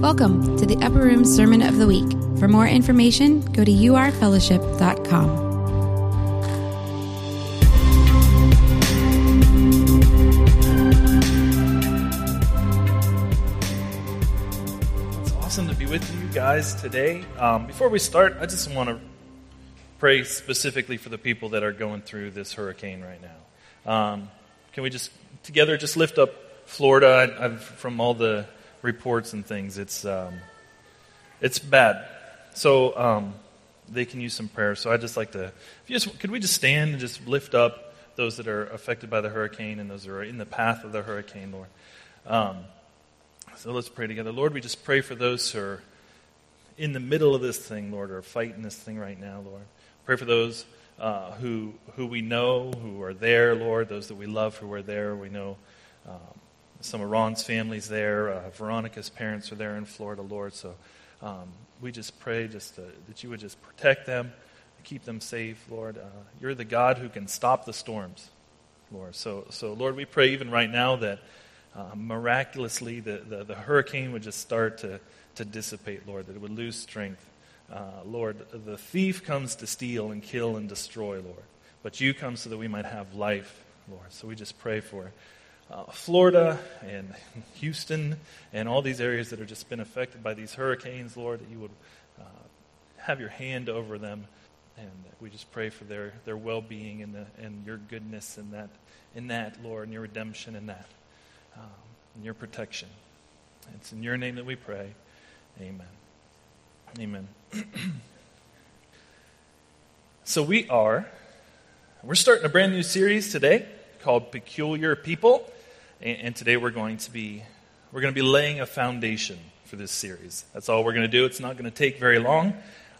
Welcome to the Upper Room Sermon of the Week. For more information, go to urfellowship.com. It's awesome to be with you guys today. Um, before we start, I just want to pray specifically for the people that are going through this hurricane right now. Um, can we just together just lift up Florida? I, I've, from all the reports and things, it's um, it's bad. So um, they can use some prayer. So I just like to, if you just could we just stand and just lift up those that are affected by the hurricane and those that are in the path of the hurricane, Lord. Um, so let's pray together. Lord, we just pray for those who are in the middle of this thing, Lord, or fighting this thing right now, Lord. Pray for those uh, who, who we know, who are there, Lord, those that we love who are there. We know um, some of Ron's family's there. Uh, Veronica's parents are there in Florida, Lord. So um, we just pray just to, that you would just protect them, keep them safe, Lord. Uh, you're the God who can stop the storms, Lord. So, so Lord, we pray even right now that uh, miraculously the, the, the, hurricane would just start to, to dissipate, Lord, that it would lose strength. Uh, Lord, the thief comes to steal and kill and destroy, Lord. But you come so that we might have life, Lord. So we just pray for uh, Florida and Houston and all these areas that have just been affected by these hurricanes, Lord, that you would uh, have your hand over them. And we just pray for their, their well being and, the, and your goodness in that, in that, Lord, and your redemption in that um, and your protection. It's in your name that we pray. Amen. Amen. so we are, we're starting a brand new series today called Peculiar People. And, today we're going to be, we're going to be laying a foundation for this series. That's all we're going to do. It's not going to take very long.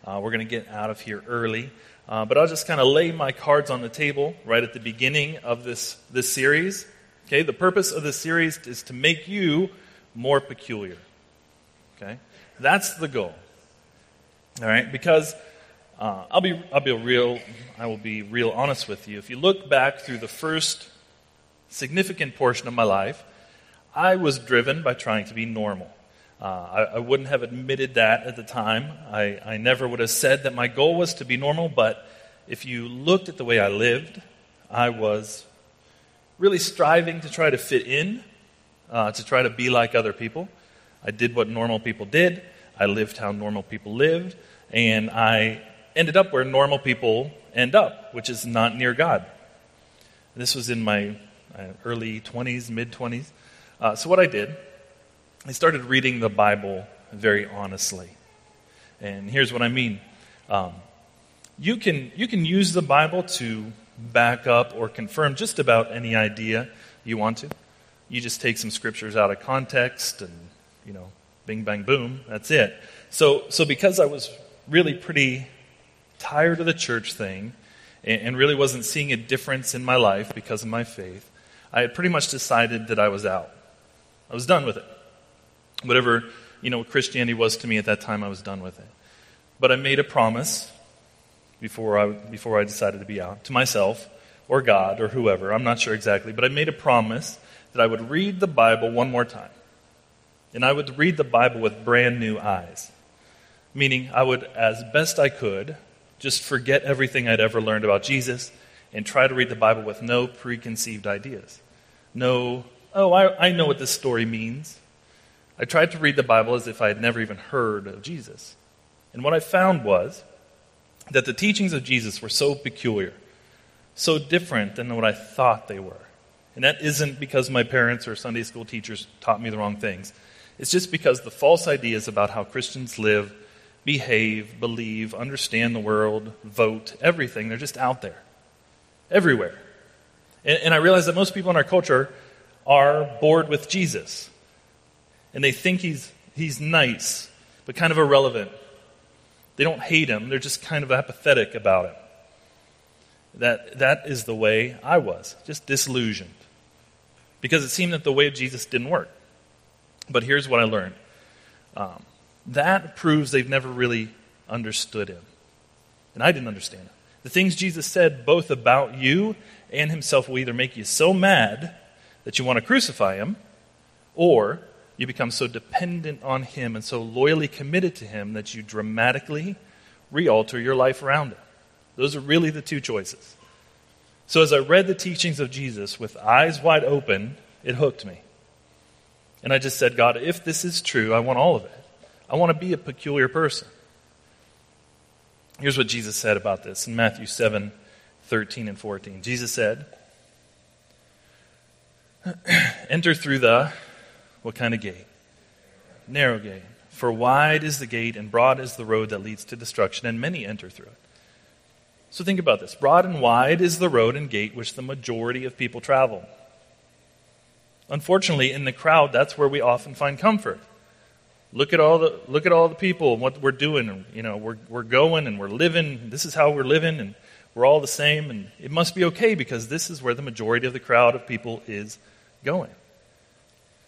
Uh, we're going to get out of here early. Uh, but I'll just kind of lay my cards on the table right at the beginning of this, this series. Okay, the purpose of this series is to make you more peculiar. Okay, that's the goal. All right, because uh, I'll be I'll be real I will be real honest with you. If you look back through the first significant portion of my life, I was driven by trying to be normal. Uh, I, I, wouldn't have admitted that at the time. I, I never would have said that my goal was to be normal, but if you looked at the way I lived, I was really striving to try to fit in, uh, to try to be like other people. I did what normal people did. I lived how normal people lived. And I ended up where normal people end up, which is not near God. This was in my early 20s, mid 20s. Uh, so, what I did, I started reading the Bible very honestly. And here's what I mean um, you, can, you can use the Bible to back up or confirm just about any idea you want to. You just take some scriptures out of context and, you know, bing, bang, boom, that's it. So, so because I was really pretty tired of the church thing and, and really wasn't seeing a difference in my life because of my faith, I had pretty much decided that I was out. I was done with it. Whatever, you know, Christianity was to me at that time, I was done with it. But I made a promise before I, before I decided to be out to myself or God or whoever. I'm not sure exactly, but I made a promise that I would read the Bible one more time. And I would read the Bible with brand new eyes. Meaning, I would, as best I could, just forget everything I'd ever learned about Jesus and try to read the Bible with no preconceived ideas. No, oh, I, I know what this story means. I tried to read the Bible as if I had never even heard of Jesus. And what I found was that the teachings of Jesus were so peculiar, so different than what I thought they were. And that isn't because my parents or Sunday school teachers taught me the wrong things. It's just because the false ideas about how Christians live, behave, believe, understand the world, vote, everything, they're just out there, everywhere. And, and I realize that most people in our culture are bored with Jesus. And they think he's, he's nice, but kind of irrelevant they don't hate him, they're just kind of apathetic about him. That, that is the way I was, just disillusioned. Because it seemed that the way of Jesus didn't work. But here's what I learned um, that proves they've never really understood him. And I didn't understand it. The things Jesus said, both about you and himself, will either make you so mad that you want to crucify him, or you become so dependent on Him and so loyally committed to Him that you dramatically realter your life around Him. Those are really the two choices. So as I read the teachings of Jesus with eyes wide open, it hooked me. And I just said, God, if this is true, I want all of it. I want to be a peculiar person. Here's what Jesus said about this in Matthew 7 13 and 14. Jesus said, Enter through the, what kind of gate? Narrow gate. For wide is the gate and broad is the road that leads to destruction, and many enter through it. So think about this. Broad and wide is the road and gate which the majority of people travel. Unfortunately, in the crowd, that's where we often find comfort. Look at all the look at all the people and what we're doing. And, you know, we're we're going and we're living. This is how we're living, and we're all the same. And it must be okay because this is where the majority of the crowd of people is going.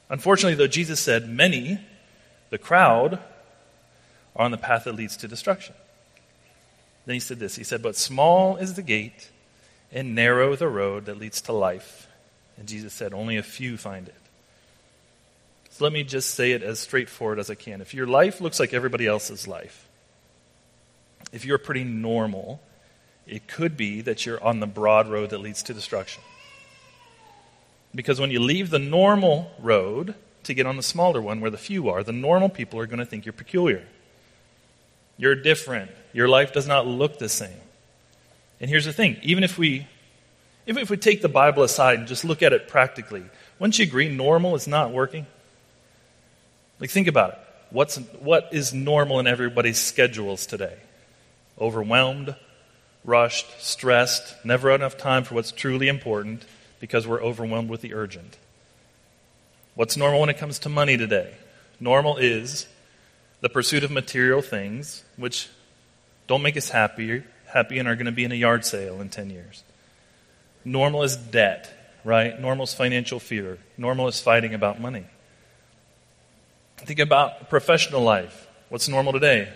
Unfortunately, though, Jesus said many, the crowd, are on the path that leads to destruction. Then he said this. He said, "But small is the gate, and narrow the road that leads to life." And Jesus said, "Only a few find it." Let me just say it as straightforward as I can. If your life looks like everybody else's life, if you're pretty normal, it could be that you're on the broad road that leads to destruction. Because when you leave the normal road to get on the smaller one where the few are, the normal people are going to think you're peculiar. You're different. Your life does not look the same. And here's the thing even if we, even if we take the Bible aside and just look at it practically, wouldn't you agree normal is not working? Like, think about it. What's, what is normal in everybody's schedules today? Overwhelmed, rushed, stressed, never enough time for what's truly important because we're overwhelmed with the urgent. What's normal when it comes to money today? Normal is the pursuit of material things, which don't make us happy, happy and are going to be in a yard sale in 10 years. Normal is debt, right? Normal is financial fear. Normal is fighting about money. Think about professional life. What's normal today?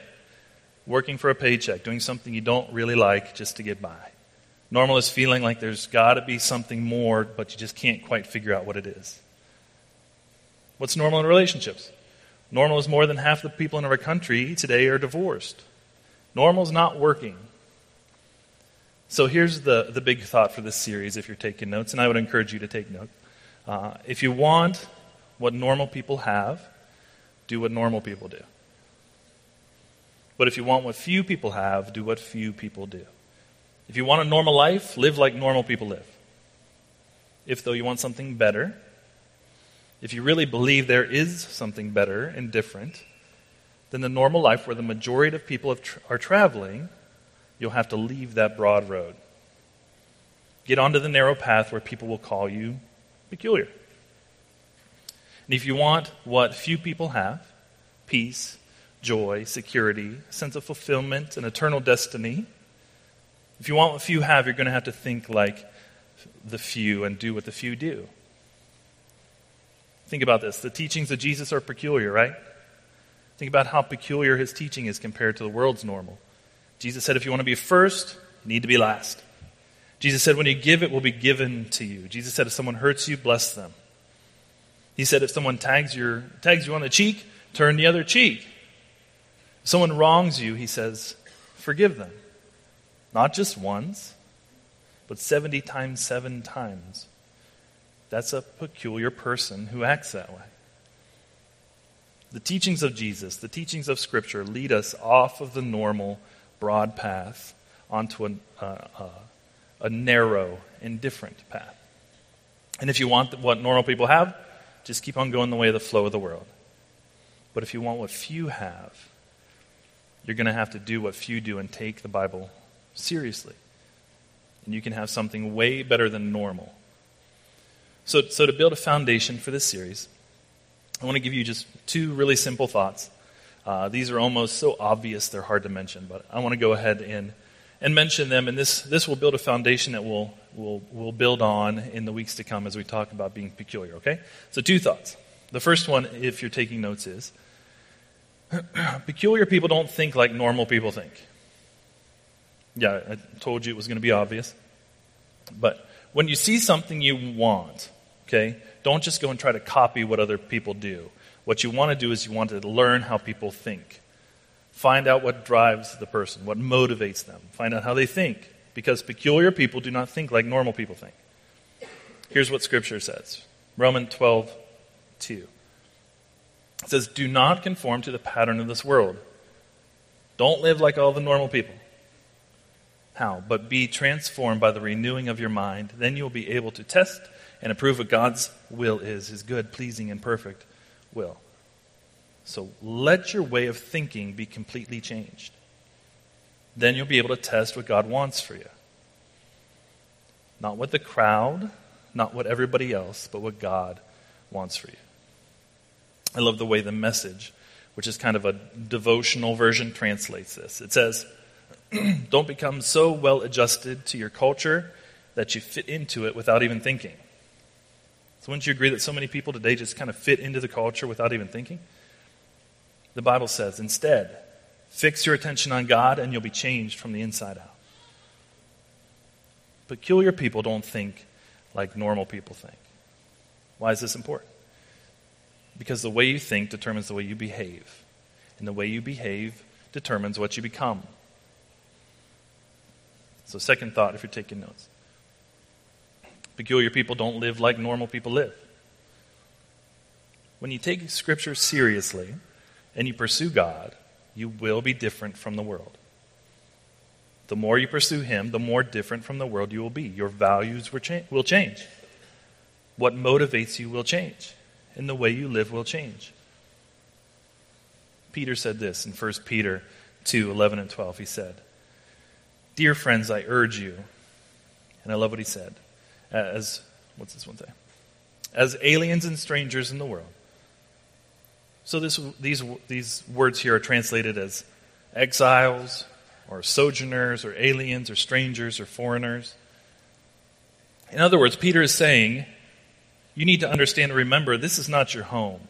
Working for a paycheck, doing something you don't really like just to get by. Normal is feeling like there's got to be something more, but you just can't quite figure out what it is. What's normal in relationships? Normal is more than half the people in our country today are divorced. Normal is not working. So here's the, the big thought for this series if you're taking notes, and I would encourage you to take note. Uh, if you want what normal people have, do what normal people do. But if you want what few people have, do what few people do. If you want a normal life, live like normal people live. If, though, you want something better, if you really believe there is something better and different than the normal life where the majority of people are traveling, you'll have to leave that broad road. Get onto the narrow path where people will call you peculiar. And if you want what few people have peace, joy, security, sense of fulfillment, and eternal destiny if you want what few have, you're going to have to think like the few and do what the few do. Think about this. The teachings of Jesus are peculiar, right? Think about how peculiar his teaching is compared to the world's normal. Jesus said, if you want to be first, you need to be last. Jesus said, when you give, it will be given to you. Jesus said, if someone hurts you, bless them. He said, if someone tags, your, tags you on the cheek, turn the other cheek. If someone wrongs you, he says, forgive them. Not just once, but 70 times seven times. That's a peculiar person who acts that way. The teachings of Jesus, the teachings of Scripture, lead us off of the normal, broad path onto a, uh, uh, a narrow, indifferent path. And if you want what normal people have, just keep on going the way of the flow of the world. But if you want what few have, you're going to have to do what few do and take the Bible seriously. And you can have something way better than normal. So, so to build a foundation for this series, I want to give you just two really simple thoughts. Uh, these are almost so obvious they're hard to mention, but I want to go ahead and, and mention them, and this, this will build a foundation that we'll, we'll, we'll build on in the weeks to come as we talk about being peculiar, okay? So, two thoughts. The first one, if you're taking notes, is peculiar people don't think like normal people think. Yeah, I told you it was going to be obvious. But when you see something you want, okay, don't just go and try to copy what other people do. What you want to do is you want to learn how people think. Find out what drives the person, what motivates them. Find out how they think. Because peculiar people do not think like normal people think. Here's what Scripture says Romans 12, 2. It says, Do not conform to the pattern of this world. Don't live like all the normal people. How? But be transformed by the renewing of your mind. Then you'll be able to test and approve what God's will is, his good, pleasing, and perfect will. So let your way of thinking be completely changed. Then you'll be able to test what God wants for you. Not what the crowd, not what everybody else, but what God wants for you. I love the way the message, which is kind of a devotional version, translates this. It says, Don't become so well adjusted to your culture that you fit into it without even thinking. So, wouldn't you agree that so many people today just kind of fit into the culture without even thinking? The Bible says, instead, fix your attention on God and you'll be changed from the inside out. Peculiar people don't think like normal people think. Why is this important? Because the way you think determines the way you behave, and the way you behave determines what you become. So, second thought if you're taking notes peculiar people don't live like normal people live. When you take Scripture seriously and you pursue God, you will be different from the world. The more you pursue Him, the more different from the world you will be. Your values will change. What motivates you will change, and the way you live will change. Peter said this in 1 Peter 2 11 and 12. He said, Dear friends, I urge you, and I love what he said, as, what's this one say? As aliens and strangers in the world. So this, these, these words here are translated as exiles, or sojourners, or aliens, or strangers, or foreigners. In other words, Peter is saying, you need to understand and remember this is not your home.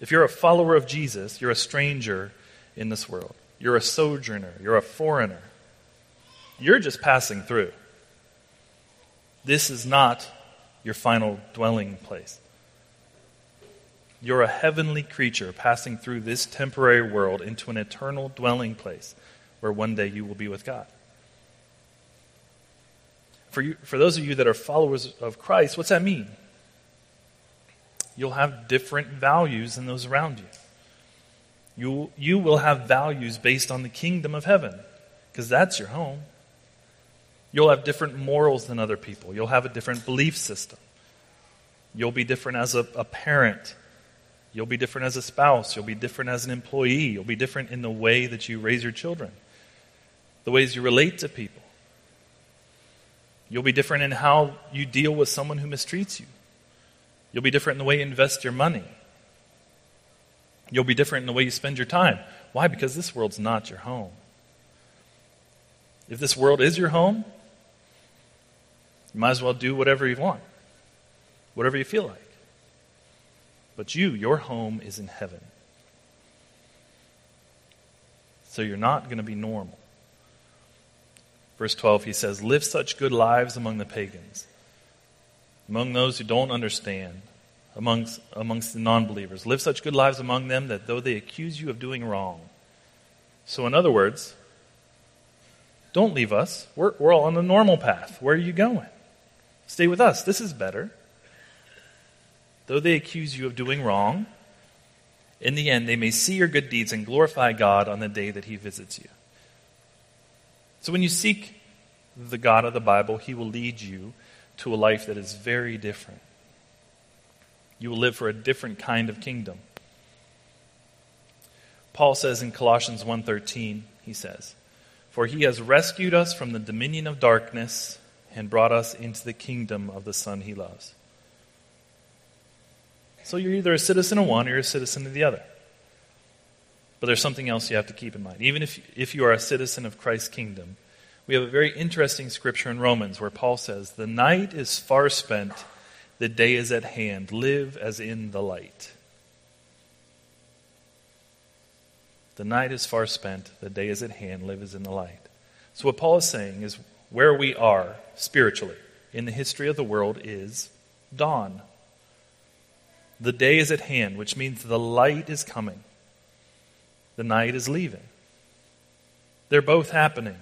If you're a follower of Jesus, you're a stranger in this world. You're a sojourner. You're a foreigner. You're just passing through. This is not your final dwelling place. You're a heavenly creature passing through this temporary world into an eternal dwelling place where one day you will be with God. For, you, for those of you that are followers of Christ, what's that mean? You'll have different values than those around you. You, you will have values based on the kingdom of heaven, because that's your home. You'll have different morals than other people. You'll have a different belief system. You'll be different as a, a parent You'll be different as a spouse. You'll be different as an employee. You'll be different in the way that you raise your children, the ways you relate to people. You'll be different in how you deal with someone who mistreats you. You'll be different in the way you invest your money. You'll be different in the way you spend your time. Why? Because this world's not your home. If this world is your home, you might as well do whatever you want, whatever you feel like. But you, your home is in heaven. So you're not going to be normal. Verse 12, he says, Live such good lives among the pagans, among those who don't understand, amongst, amongst the non believers. Live such good lives among them that though they accuse you of doing wrong. So, in other words, don't leave us. We're, we're all on the normal path. Where are you going? Stay with us. This is better. Though they accuse you of doing wrong, in the end they may see your good deeds and glorify God on the day that He visits you. So when you seek the God of the Bible, He will lead you to a life that is very different. You will live for a different kind of kingdom. Paul says in Colossians 1:13, he says, "For he has rescued us from the dominion of darkness and brought us into the kingdom of the Son he loves." So you're either a citizen of one or you're a citizen of the other. But there's something else you have to keep in mind. Even if, if you are a citizen of Christ's kingdom, we have a very interesting scripture in Romans where Paul says, The night is far spent, the day is at hand. Live as in the light. The night is far spent, the day is at hand. Live as in the light. So, what Paul is saying is where we are spiritually in the history of the world is dawn. The day is at hand, which means the light is coming. The night is leaving. They're both happening.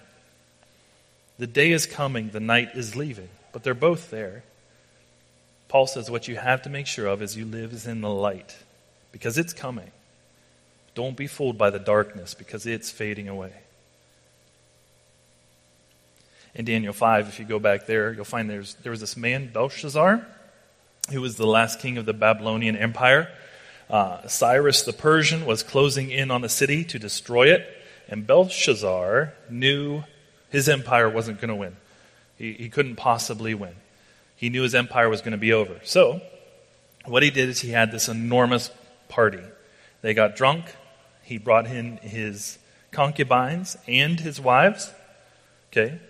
The day is coming, the night is leaving, but they're both there. Paul says what you have to make sure of is you live is in the light because it's coming. Don't be fooled by the darkness because it's fading away. In Daniel 5, if you go back there, you'll find there's, there was this man, Belshazzar, who was the last king of the Babylonian Empire. Uh, Cyrus the Persian was closing in on the city to destroy it, and Belshazzar knew his empire wasn't going to win. He, he couldn't possibly win. He knew his empire was going to be over. So, what he did is he had this enormous party. They got drunk. He brought in his concubines and his wives, okay,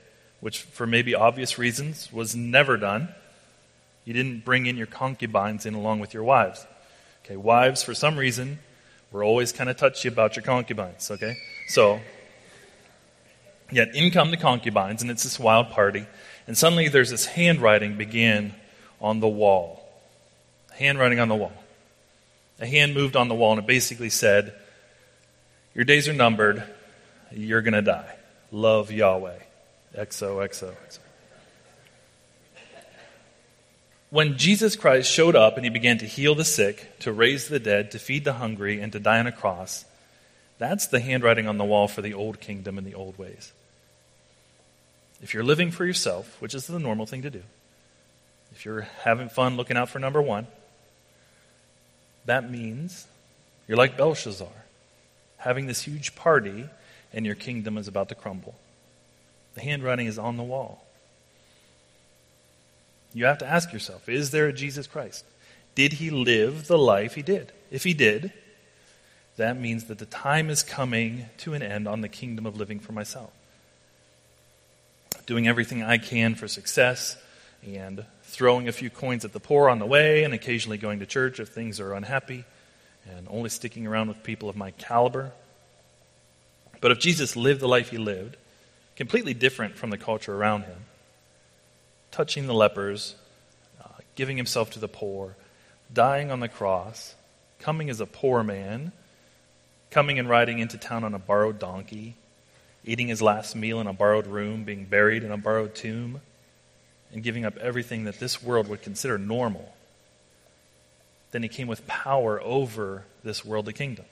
which for maybe obvious reasons was never done. You didn't bring in your concubines in along with your wives. Okay, wives, for some reason, were always kind of touchy about your concubines, okay? So, yet in come the concubines, and it's this wild party, and suddenly there's this handwriting begin on the wall. Handwriting on the wall. A hand moved on the wall, and it basically said, Your days are numbered, you're going to die. Love Yahweh. XOXO. When Jesus Christ showed up and he began to heal the sick, to raise the dead, to feed the hungry, and to die on a cross, that's the handwriting on the wall for the old kingdom and the old ways. If you're living for yourself, which is the normal thing to do, if you're having fun looking out for number one, that means you're like Belshazzar, having this huge party, and your kingdom is about to crumble. The handwriting is on the wall. You have to ask yourself is there a Jesus Christ? Did he live the life he did? If he did, that means that the time is coming to an end on the kingdom of living for myself. Doing everything I can for success and throwing a few coins at the poor on the way and occasionally going to church if things are unhappy and only sticking around with people of my caliber. But if Jesus lived the life he lived, completely different from the culture around him, touching the lepers, uh, giving himself to the poor, dying on the cross, coming as a poor man, coming and riding into town on a borrowed donkey, eating his last meal in a borrowed room, being buried in a borrowed tomb, and giving up everything that this world would consider normal. Then he came with power over this worldly kingdom.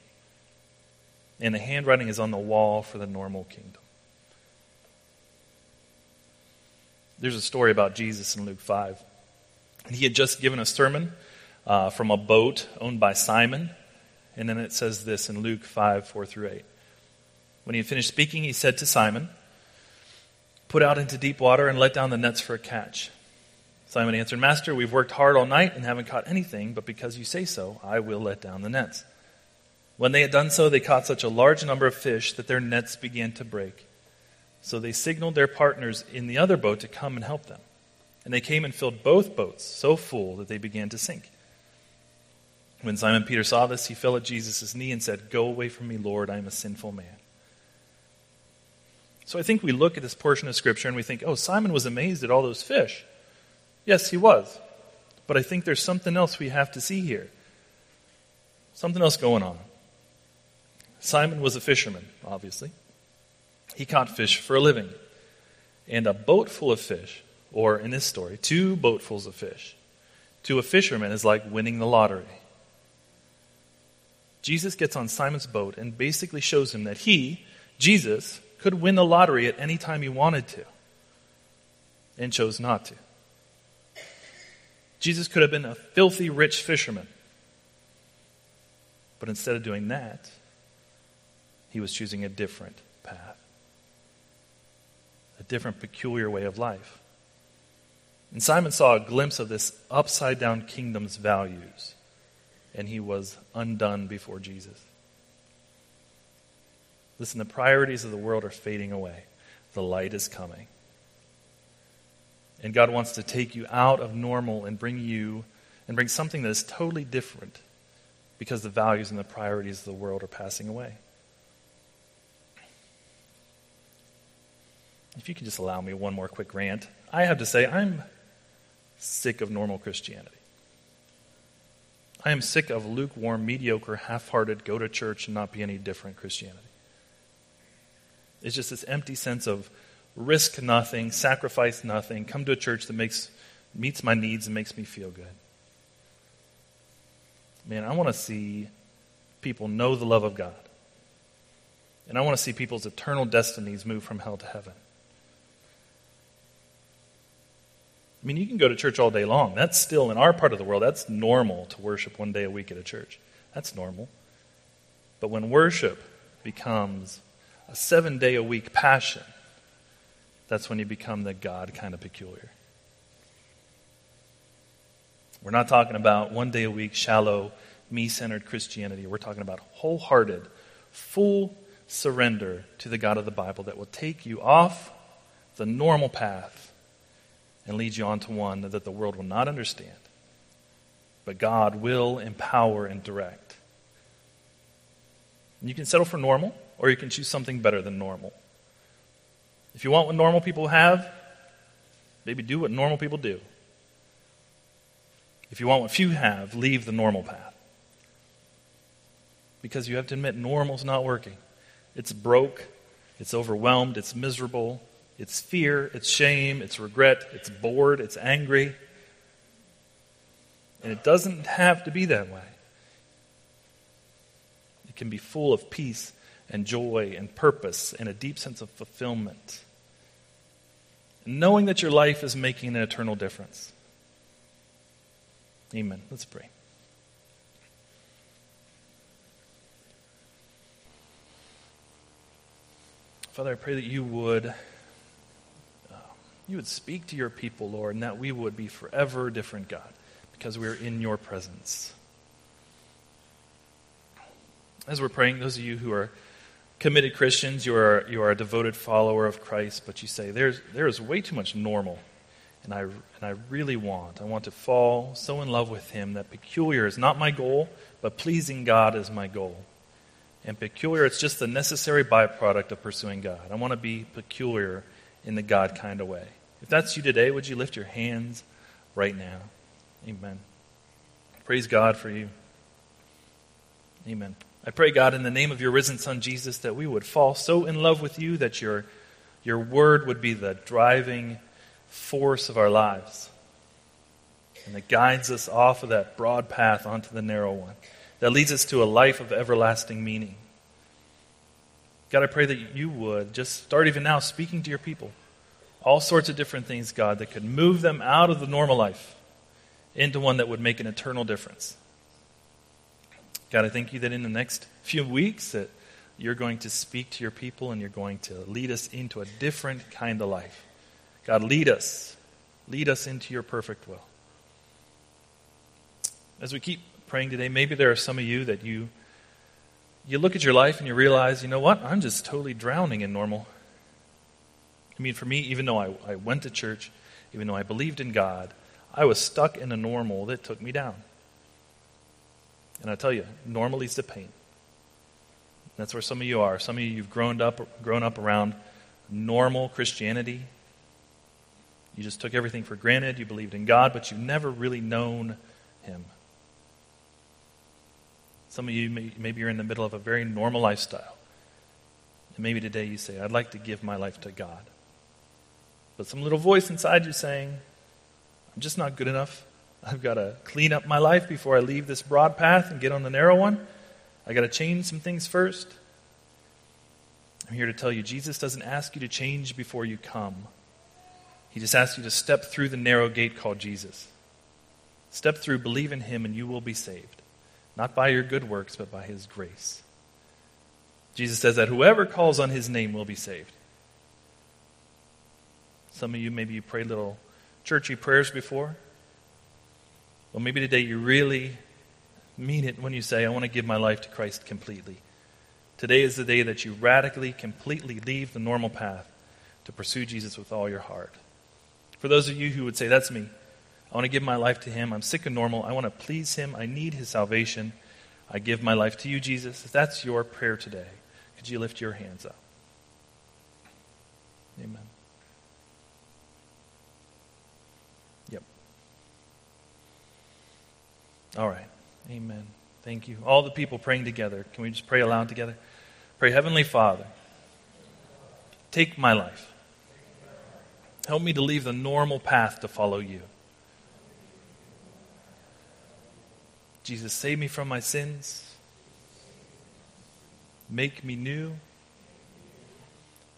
And the handwriting is on the wall for the normal kingdom. There's a story about Jesus in Luke 5. And He had just given a sermon uh, from a boat owned by Simon. And then it says this in Luke 5 4 through 8. When he had finished speaking, he said to Simon, Put out into deep water and let down the nets for a catch. Simon answered, Master, we've worked hard all night and haven't caught anything, but because you say so, I will let down the nets. When they had done so, they caught such a large number of fish that their nets began to break. So they signaled their partners in the other boat to come and help them. And they came and filled both boats so full that they began to sink. When Simon Peter saw this, he fell at Jesus' knee and said, Go away from me, Lord, I am a sinful man. So I think we look at this portion of Scripture and we think, oh, Simon was amazed at all those fish. Yes, he was. But I think there's something else we have to see here. Something else going on. Simon was a fisherman, obviously. He caught fish for a living. And a boat full of fish, or in this story, two boatfuls of fish, to a fisherman is like winning the lottery. Jesus gets on Simon's boat and basically shows him that he, Jesus, could win the lottery at any time he wanted to and chose not to. Jesus could have been a filthy rich fisherman. But instead of doing that, he was choosing a different path different, peculiar way of life. And Simon saw a glimpse of this upside down kingdom's values, and he was undone before Jesus. Listen, the priorities of the world are fading away, the light is coming. And God wants to take you out of normal and bring you and bring something that is totally different because the values and the priorities of the world are passing away. If you could just allow me one more quick rant, I have to say I'm sick of normal Christianity. I am sick of lukewarm, mediocre, half hearted, go to church and not be any different Christianity. It's just this empty sense of risk nothing, sacrifice nothing, come to a church that makes, meets my needs and makes me feel good. Man, I want to see people know the love of God. And I want to see people's eternal destinies move from hell to heaven. I mean, you can go to church all day long. That's still, in our part of the world, that's normal to worship one day a week at a church. That's normal. But when worship becomes a seven day a week passion, that's when you become the God kind of peculiar. We're not talking about one day a week, shallow, me centered Christianity. We're talking about wholehearted, full surrender to the God of the Bible that will take you off the normal path and lead you on to one that the world will not understand. But God will empower and direct. You can settle for normal, or you can choose something better than normal. If you want what normal people have, maybe do what normal people do. If you want what few have, leave the normal path. Because you have to admit, normal's not working. It's broke, it's overwhelmed, it's miserable, it's fear, it's shame, it's regret, it's bored, it's angry. And it doesn't have to be that way. It can be full of peace and joy and purpose and a deep sense of fulfillment. Knowing that your life is making an eternal difference. Amen. Let's pray. Father, I pray that you would you would speak to your people, Lord, and that we would be forever different, God, because we're in your presence. As we're praying, those of you who are committed Christians, you are, you are a devoted follower of Christ, but you say, there's, there is way too much normal. And I, and I really want, I want to fall so in love with Him that peculiar is not my goal, but pleasing God is my goal. And peculiar, it's just the necessary byproduct of pursuing God. I want to be peculiar in the God kind of way. If that's you today, would you lift your hands right now? Amen. Praise God for you. Amen. I pray, God, in the name of your risen Son, Jesus, that we would fall so in love with you that your, your word would be the driving force of our lives and that guides us off of that broad path onto the narrow one, that leads us to a life of everlasting meaning. God, I pray that you would just start even now speaking to your people. All sorts of different things, God, that could move them out of the normal life into one that would make an eternal difference. God, I thank you that in the next few weeks that you're going to speak to your people and you're going to lead us into a different kind of life. God, lead us. Lead us into your perfect will. As we keep praying today, maybe there are some of you that you you look at your life and you realize, you know what? I'm just totally drowning in normal. I mean, for me, even though I, I went to church, even though I believed in God, I was stuck in a normal that took me down. And I tell you, normal leads to pain. That's where some of you are. Some of you, you've grown up, grown up around normal Christianity. You just took everything for granted. You believed in God, but you've never really known Him. Some of you, may, maybe you're in the middle of a very normal lifestyle. And maybe today you say, I'd like to give my life to God. But some little voice inside you saying, I'm just not good enough. I've got to clean up my life before I leave this broad path and get on the narrow one. I got to change some things first. I'm here to tell you Jesus doesn't ask you to change before you come. He just asks you to step through the narrow gate called Jesus. Step through, believe in him, and you will be saved. Not by your good works, but by his grace. Jesus says that whoever calls on his name will be saved. Some of you, maybe you prayed little churchy prayers before. Well, maybe today you really mean it when you say, I want to give my life to Christ completely. Today is the day that you radically, completely leave the normal path to pursue Jesus with all your heart. For those of you who would say, That's me, I want to give my life to Him. I'm sick of normal. I want to please Him. I need His salvation. I give my life to you, Jesus. If that's your prayer today, could you lift your hands up? Amen. All right. Amen. Thank you. All the people praying together. Can we just pray aloud together? Pray, Heavenly Father, take my life. Help me to leave the normal path to follow you. Jesus, save me from my sins. Make me new.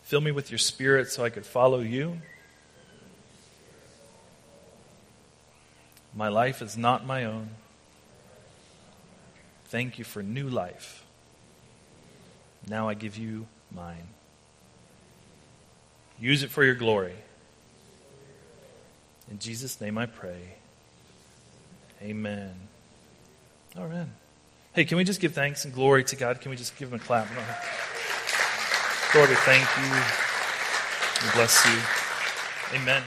Fill me with your spirit so I could follow you. My life is not my own. Thank you for new life. Now I give you mine. Use it for your glory. In Jesus' name I pray. Amen. Right. Hey, can we just give thanks and glory to God? Can we just give him a clap? Lord, we thank you. We bless you. Amen.